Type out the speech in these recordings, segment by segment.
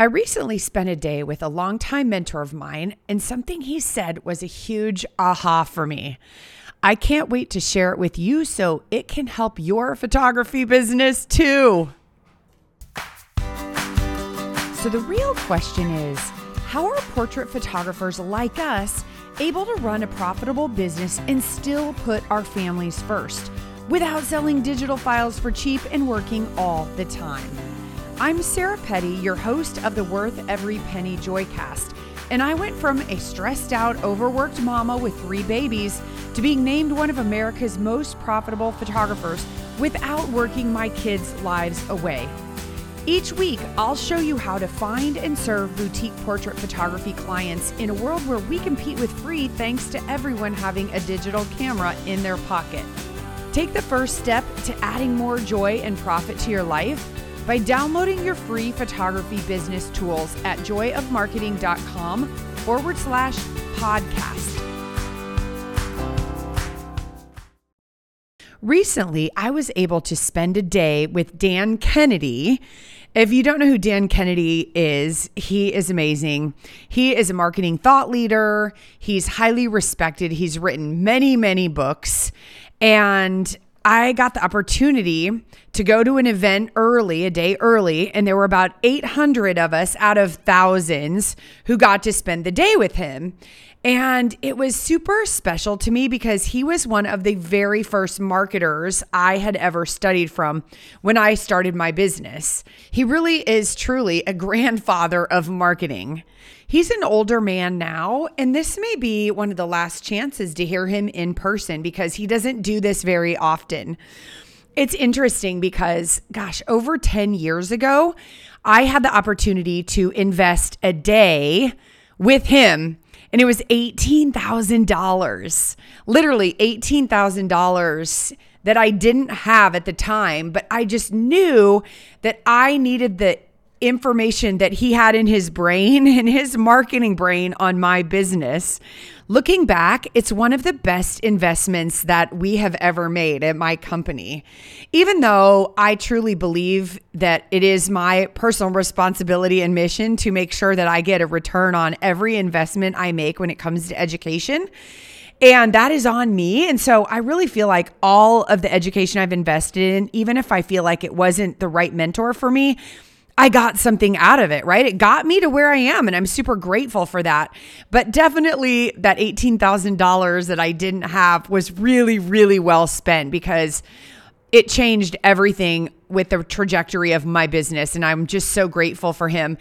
I recently spent a day with a longtime mentor of mine, and something he said was a huge aha for me. I can't wait to share it with you so it can help your photography business too. So, the real question is how are portrait photographers like us able to run a profitable business and still put our families first without selling digital files for cheap and working all the time? I'm Sarah Petty, your host of the Worth Every Penny Joycast, and I went from a stressed out, overworked mama with three babies to being named one of America's most profitable photographers without working my kids' lives away. Each week, I'll show you how to find and serve boutique portrait photography clients in a world where we compete with free thanks to everyone having a digital camera in their pocket. Take the first step to adding more joy and profit to your life by downloading your free photography business tools at joyofmarketing.com forward slash podcast. Recently, I was able to spend a day with Dan Kennedy. If you don't know who Dan Kennedy is, he is amazing. He is a marketing thought leader. He's highly respected. He's written many, many books. And I got the opportunity to go to an event early, a day early, and there were about 800 of us out of thousands who got to spend the day with him. And it was super special to me because he was one of the very first marketers I had ever studied from when I started my business. He really is truly a grandfather of marketing. He's an older man now, and this may be one of the last chances to hear him in person because he doesn't do this very often. It's interesting because, gosh, over 10 years ago, I had the opportunity to invest a day with him and it was $18,000. Literally $18,000 that I didn't have at the time, but I just knew that I needed the information that he had in his brain and his marketing brain on my business. Looking back, it's one of the best investments that we have ever made at my company. Even though I truly believe that it is my personal responsibility and mission to make sure that I get a return on every investment I make when it comes to education. And that is on me. And so I really feel like all of the education I've invested in, even if I feel like it wasn't the right mentor for me, I got something out of it, right? It got me to where I am, and I'm super grateful for that. But definitely, that $18,000 that I didn't have was really, really well spent because it changed everything with the trajectory of my business. And I'm just so grateful for him.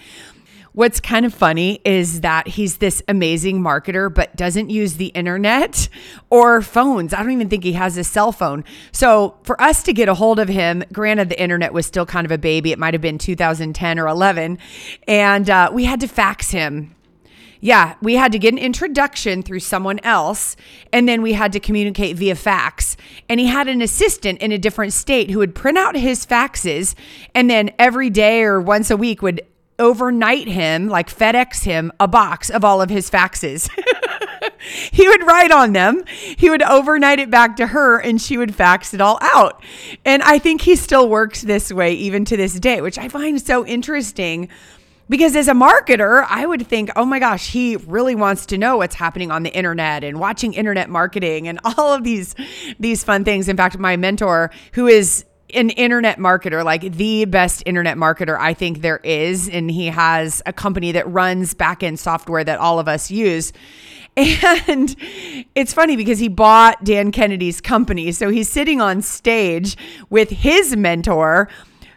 What's kind of funny is that he's this amazing marketer, but doesn't use the internet or phones. I don't even think he has a cell phone. So for us to get a hold of him, granted, the internet was still kind of a baby. It might have been 2010 or 11. And uh, we had to fax him yeah, we had to get an introduction through someone else, and then we had to communicate via fax. And he had an assistant in a different state who would print out his faxes, and then every day or once a week would overnight him, like FedEx him, a box of all of his faxes. he would write on them. He would overnight it back to her and she would fax it all out. And I think he still works this way even to this day, which I find so interesting because as a marketer, I would think, oh my gosh, he really wants to know what's happening on the internet and watching internet marketing and all of these these fun things. In fact, my mentor, who is an internet marketer, like the best internet marketer I think there is. And he has a company that runs backend software that all of us use. And it's funny because he bought Dan Kennedy's company. So he's sitting on stage with his mentor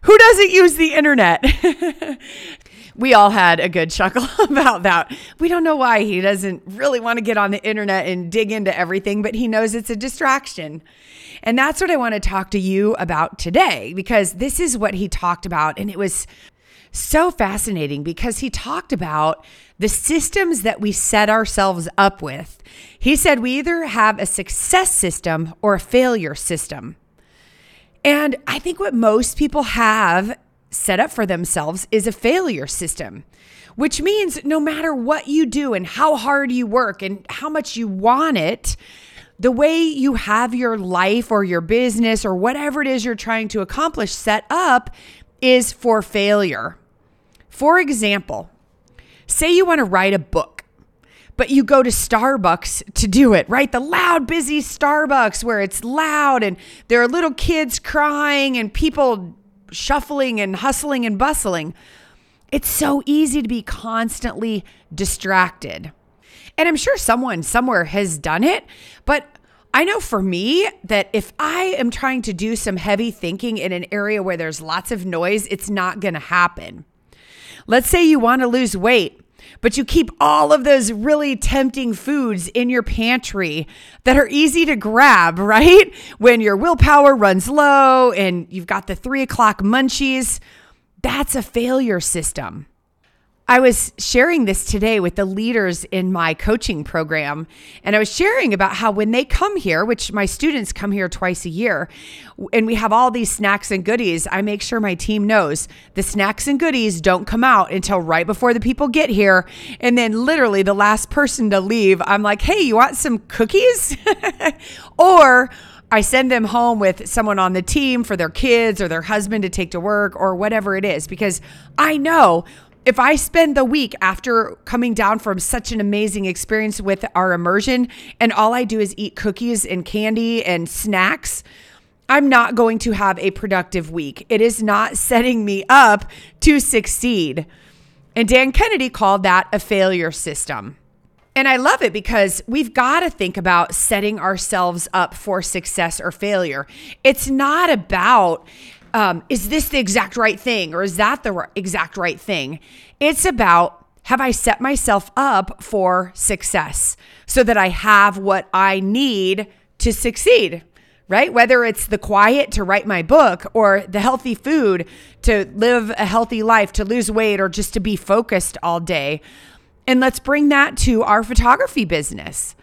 who doesn't use the internet. we all had a good chuckle about that. We don't know why he doesn't really want to get on the internet and dig into everything, but he knows it's a distraction. And that's what I want to talk to you about today because this is what he talked about. And it was so fascinating because he talked about the systems that we set ourselves up with. He said we either have a success system or a failure system. And I think what most people have set up for themselves is a failure system, which means no matter what you do and how hard you work and how much you want it, the way you have your life or your business or whatever it is you're trying to accomplish set up is for failure. For example, say you want to write a book, but you go to Starbucks to do it, right? The loud, busy Starbucks where it's loud and there are little kids crying and people shuffling and hustling and bustling. It's so easy to be constantly distracted. And I'm sure someone somewhere has done it, but I know for me that if I am trying to do some heavy thinking in an area where there's lots of noise, it's not going to happen. Let's say you want to lose weight, but you keep all of those really tempting foods in your pantry that are easy to grab, right? When your willpower runs low and you've got the three o'clock munchies, that's a failure system. I was sharing this today with the leaders in my coaching program. And I was sharing about how when they come here, which my students come here twice a year, and we have all these snacks and goodies, I make sure my team knows the snacks and goodies don't come out until right before the people get here. And then, literally, the last person to leave, I'm like, hey, you want some cookies? or, I send them home with someone on the team for their kids or their husband to take to work or whatever it is because I know if I spend the week after coming down from such an amazing experience with our immersion and all I do is eat cookies and candy and snacks, I'm not going to have a productive week. It is not setting me up to succeed. And Dan Kennedy called that a failure system. And I love it because we've got to think about setting ourselves up for success or failure. It's not about um, is this the exact right thing or is that the exact right thing? It's about have I set myself up for success so that I have what I need to succeed? Right? Whether it's the quiet to write my book or the healthy food to live a healthy life, to lose weight, or just to be focused all day. And let's bring that to our photography business.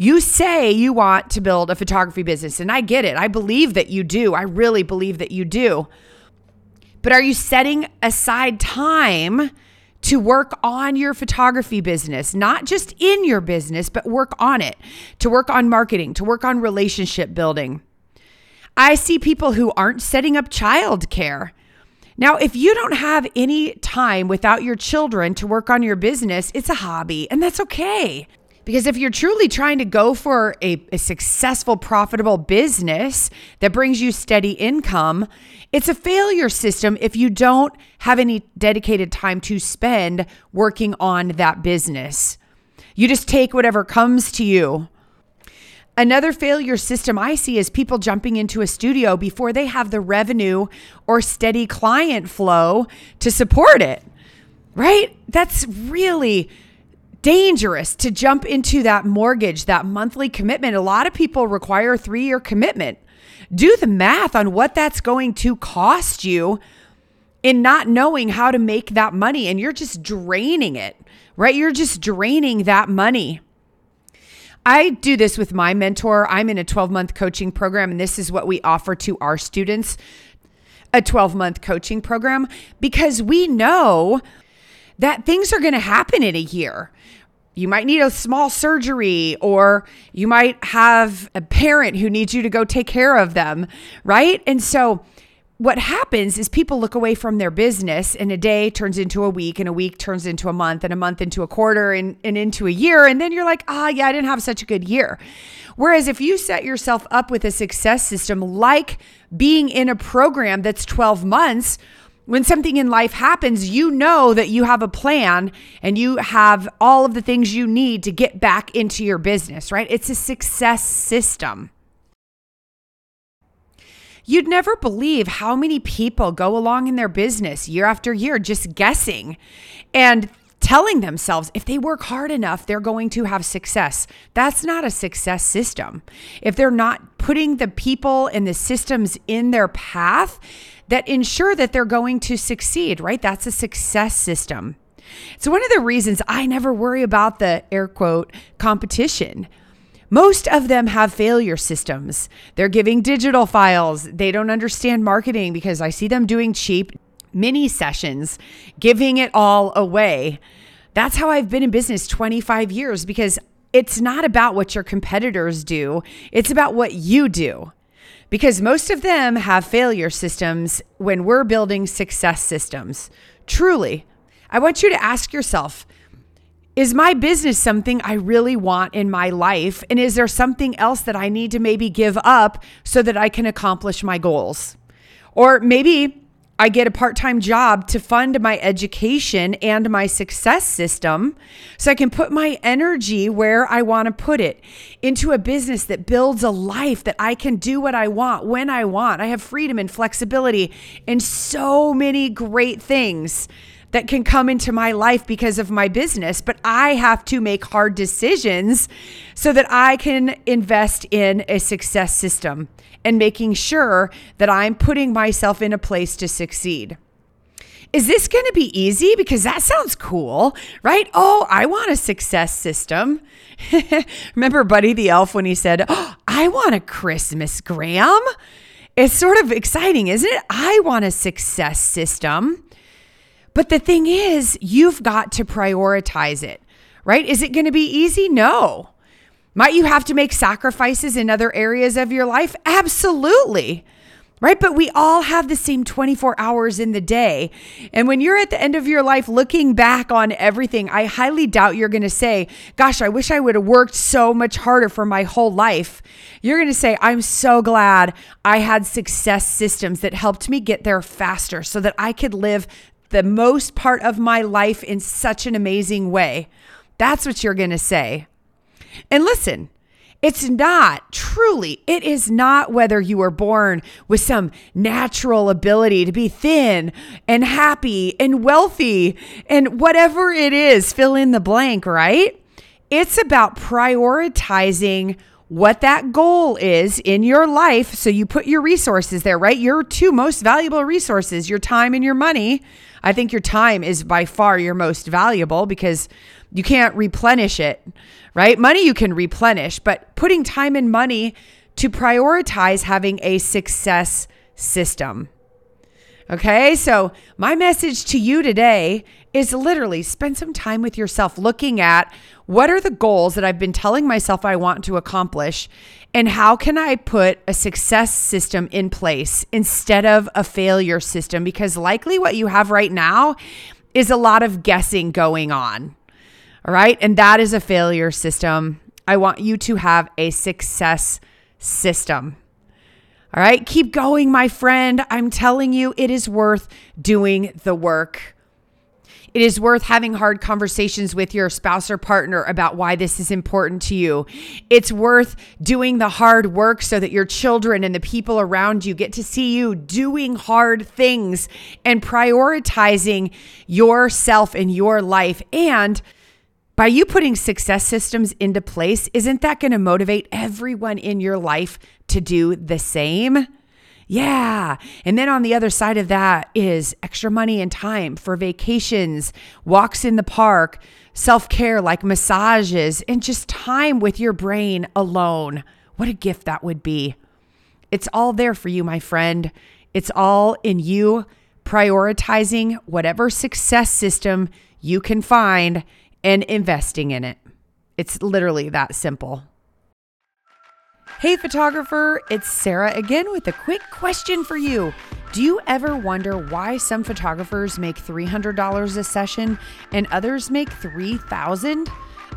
You say you want to build a photography business, and I get it. I believe that you do. I really believe that you do. But are you setting aside time to work on your photography business, not just in your business, but work on it, to work on marketing, to work on relationship building? I see people who aren't setting up childcare. Now, if you don't have any time without your children to work on your business, it's a hobby, and that's okay. Because if you're truly trying to go for a, a, successful, profitable business that brings you steady income, it's a failure system if you don't have any dedicated time to spend working on that business. You just take whatever comes to you. Another failure system I see is people jumping into a studio before they have the revenue or steady client flow to support it, right? That's really dangerous to jump into that mortgage, that monthly commitment. A lot of people require a three year commitment. Do the math on what that's going to cost you in not knowing how to make that money. And you're just draining it, right? You're just draining that money. I do this with my mentor. I'm in a 12 month coaching program, and this is what we offer to our students a 12 month coaching program because we know that things are going to happen in a year. You might need a small surgery, or you might have a parent who needs you to go take care of them, right? And so, what happens is people look away from their business and a day turns into a week and a week turns into a month and a month into a quarter and, and into a year. And then you're like, ah, oh, yeah, I didn't have such a good year. Whereas if you set yourself up with a success system like being in a program that's 12 months, when something in life happens, you know that you have a plan and you have all of the things you need to get back into your business, right? It's a success system. You'd never believe how many people go along in their business year after year just guessing and telling themselves if they work hard enough, they're going to have success. That's not a success system. If they're not putting the people and the systems in their path, that ensure that they're going to succeed, right? That's a success system. So, one of the reasons I never worry about the air quote competition. Most of them have failure systems. They're giving digital files. They don't understand marketing because I see them doing cheap mini sessions, giving it all away. That's how I've been in business 25 years because it's not about what your competitors do, it's about what you do because most of them have failure systems when we're building success systems. Truly, I want you to ask yourself is my business something I really want in my life? And is there something else that I need to maybe give up so that I can accomplish my goals? Or maybe I get a part time job to fund my education and my success system so I can put my energy where I want to put it into a business that builds a life that I can do what I want when I want. I have freedom and flexibility and so many great things that can come into my life because of my business, but I have to make hard decisions so that I can invest in a success system and making sure that I'm putting myself in a place to succeed. Is this going to be easy? Because that sounds cool, right? Oh, I want a success system. Remember Buddy the Elf when he said, oh, I want a Christmas Graham? It's sort of exciting, isn't it? I want a success system. But the thing is, you've got to prioritize it, right? Is it going to be easy? No. Might you have to make sacrifices in other areas of your life? Absolutely. Right? But we all have the same 24 hours in the day. And when you're at the end of your life looking back on everything, I highly doubt you're going to say, Gosh, I wish I would have worked so much harder for my whole life. You're going to say, I'm so glad I had success systems that helped me get there faster so that I could live the most part of my life in such an amazing way. That's what you're going to say. And listen, it's not truly, it is not whether you were born with some natural ability to be thin and happy and wealthy and whatever it is, fill in the blank, right? It's about prioritizing what that goal is in your life. So you put your resources there, right? Your two most valuable resources, your time and your money. I think your time is by far your most valuable because you can't replenish it, right? Money you can replenish, but putting time and money to prioritize having a success system. Okay, so my message to you today is literally spend some time with yourself looking at what are the goals that I've been telling myself I want to accomplish and how can I put a success system in place instead of a failure system because likely what you have right now is a lot of guessing going on. All right. And that is a failure system. I want you to have a success system. All right. Keep going, my friend. I'm telling you, it is worth doing the work. It is worth having hard conversations with your spouse or partner about why this is important to you. It's worth doing the hard work so that your children and the people around you get to see you doing hard things and prioritizing yourself and your life. And by you putting success systems into place, isn't that going to motivate everyone in your life to do the same? Yeah. And then on the other side of that is extra money and time for vacations, walks in the park, self care like massages, and just time with your brain alone. What a gift that would be. It's all there for you, my friend. It's all in you prioritizing whatever success system you can find and investing in it. It's literally that simple. Hey, photographer, it's Sarah again with a quick question for you. Do you ever wonder why some photographers make $300 a session and others make 3,000?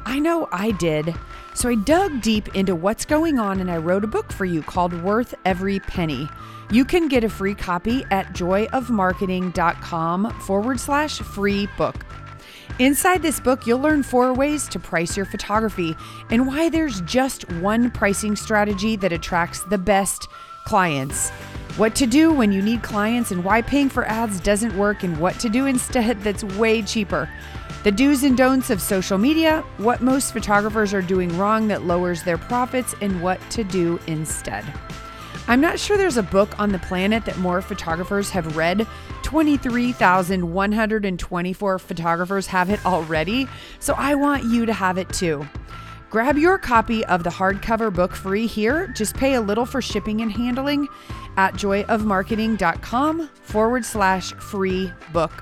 I know I did. So I dug deep into what's going on and I wrote a book for you called Worth Every Penny. You can get a free copy at joyofmarketing.com forward slash free book. Inside this book, you'll learn four ways to price your photography and why there's just one pricing strategy that attracts the best clients. What to do when you need clients and why paying for ads doesn't work, and what to do instead that's way cheaper. The do's and don'ts of social media, what most photographers are doing wrong that lowers their profits, and what to do instead. I'm not sure there's a book on the planet that more photographers have read. 23,124 photographers have it already, so I want you to have it too. Grab your copy of the hardcover book free here. Just pay a little for shipping and handling at joyofmarketing.com forward slash free book.